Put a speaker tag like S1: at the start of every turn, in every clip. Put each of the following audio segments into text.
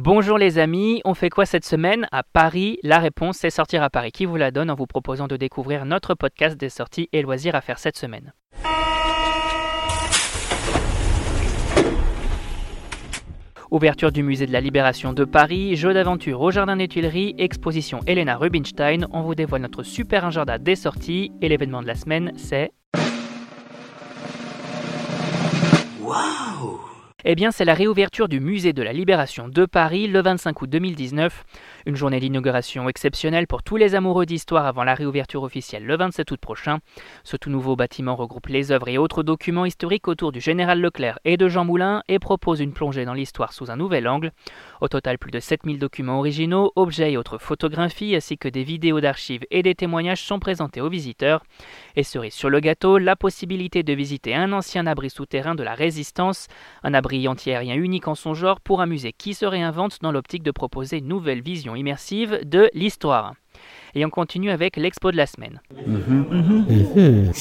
S1: Bonjour les amis, on fait quoi cette semaine? À Paris La réponse c'est sortir à Paris. Qui vous la donne en vous proposant de découvrir notre podcast des sorties et loisirs à faire cette semaine? Ouverture du musée de la Libération de Paris, jeu d'aventure au Jardin des Tuileries, exposition Elena Rubinstein, on vous dévoile notre super agenda des sorties et l'événement de la semaine c'est... eh bien, c'est la réouverture du musée de la Libération de Paris le 25 août 2019. Une journée d'inauguration exceptionnelle pour tous les amoureux d'histoire avant la réouverture officielle le 27 août prochain. Ce tout nouveau bâtiment regroupe les œuvres et autres documents historiques autour du général Leclerc et de Jean Moulin et propose une plongée dans l'histoire sous un nouvel angle. Au total, plus de 7000 documents originaux, objets et autres photographies, ainsi que des vidéos d'archives et des témoignages sont présentés aux visiteurs. Et cerise sur le gâteau, la possibilité de visiter un ancien abri souterrain de la Résistance, un abri anti-aérien unique en son genre pour un musée qui se réinvente dans l'optique de proposer une nouvelle vision immersive de l'histoire. Et on continue avec l'expo de la semaine. Mhm. Mhm.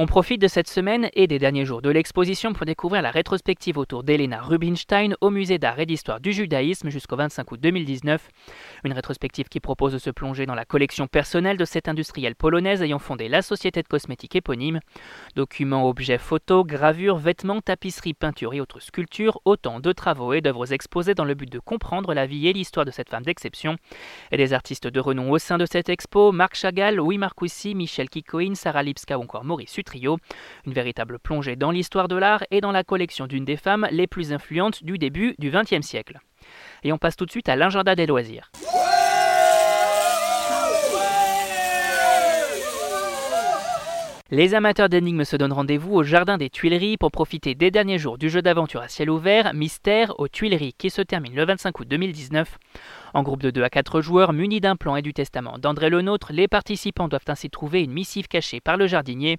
S1: On profite de cette semaine et des derniers jours de l'exposition pour découvrir la rétrospective autour d'Elena Rubinstein au musée d'art et d'histoire du judaïsme jusqu'au 25 août 2019. Une rétrospective qui propose de se plonger dans la collection personnelle de cette industrielle polonaise ayant fondé la société de cosmétiques éponyme. Documents, objets, photos, gravures, vêtements, tapisseries, peintures et autres sculptures, autant de travaux et d'œuvres exposés dans le but de comprendre la vie et l'histoire de cette femme d'exception. Et des artistes de renom au sein de cette expo, Marc Chagall, Louis Marcoussi, Michel Kikoin, Sarah Lipska ou encore Maurice Une véritable plongée dans l'histoire de l'art et dans la collection d'une des femmes les plus influentes du début du XXe siècle. Et on passe tout de suite à l'agenda des loisirs. Les amateurs d'énigmes se donnent rendez-vous au Jardin des Tuileries pour profiter des derniers jours du jeu d'aventure à ciel ouvert Mystère aux Tuileries qui se termine le 25 août 2019. En groupe de 2 à 4 joueurs, munis d'un plan et du testament d'André Lenôtre, les participants doivent ainsi trouver une missive cachée par le jardinier.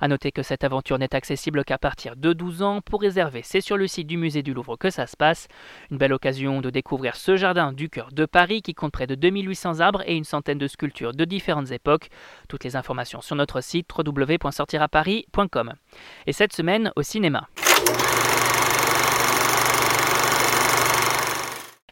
S1: A noter que cette aventure n'est accessible qu'à partir de 12 ans. Pour réserver, c'est sur le site du musée du Louvre que ça se passe. Une belle occasion de découvrir ce jardin du cœur de Paris qui compte près de 2800 arbres et une centaine de sculptures de différentes époques. Toutes les informations sur notre site www.sortiraparis.com. Et cette semaine au cinéma.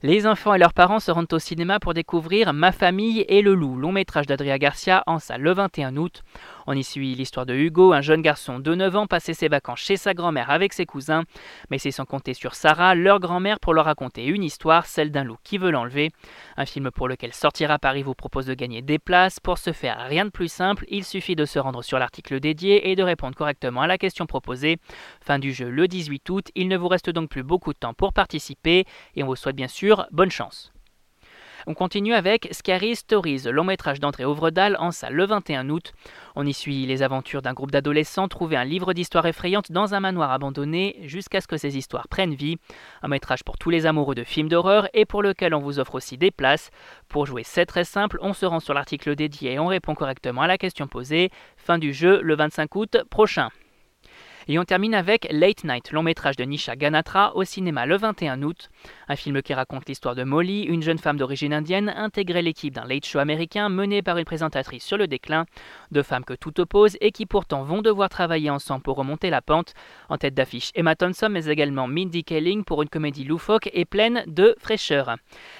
S1: Les enfants et leurs parents se rendent au cinéma pour découvrir Ma famille et le loup, long métrage d'Adria Garcia en salle le 21 août. On y suit l'histoire de Hugo, un jeune garçon de 9 ans passé ses vacances chez sa grand-mère avec ses cousins, mais c'est sans compter sur Sarah, leur grand-mère, pour leur raconter une histoire, celle d'un loup qui veut l'enlever. Un film pour lequel Sortir à Paris vous propose de gagner des places. Pour ce faire, rien de plus simple, il suffit de se rendre sur l'article dédié et de répondre correctement à la question proposée. Fin du jeu le 18 août, il ne vous reste donc plus beaucoup de temps pour participer et on vous souhaite bien sûr bonne chance. On continue avec Scary Stories, long métrage d'entrée Ouvredal en salle le 21 août. On y suit les aventures d'un groupe d'adolescents trouver un livre d'histoire effrayante dans un manoir abandonné jusqu'à ce que ces histoires prennent vie. Un métrage pour tous les amoureux de films d'horreur et pour lequel on vous offre aussi des places. Pour jouer, c'est très simple, on se rend sur l'article dédié et on répond correctement à la question posée. Fin du jeu le 25 août prochain. Et on termine avec Late Night, long métrage de Nisha Ganatra au cinéma le 21 août. Un film qui raconte l'histoire de Molly, une jeune femme d'origine indienne intégrée l'équipe d'un late show américain mené par une présentatrice sur le déclin. Deux femmes que tout oppose et qui pourtant vont devoir travailler ensemble pour remonter la pente. En tête d'affiche Emma Thompson mais également Mindy Kaling pour une comédie loufoque et pleine de fraîcheur.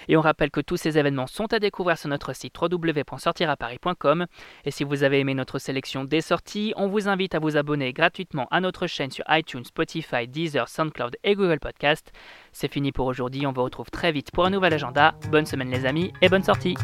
S1: Et on rappelle que tous ces événements sont à découvrir sur notre site www.sortiraparis.com. Et si vous avez aimé notre sélection des sorties, on vous invite à vous abonner gratuitement à chaîne sur iTunes, Spotify, Deezer, SoundCloud et Google Podcast. C'est fini pour aujourd'hui, on vous retrouve très vite pour un nouvel agenda. Bonne semaine les amis et bonne sortie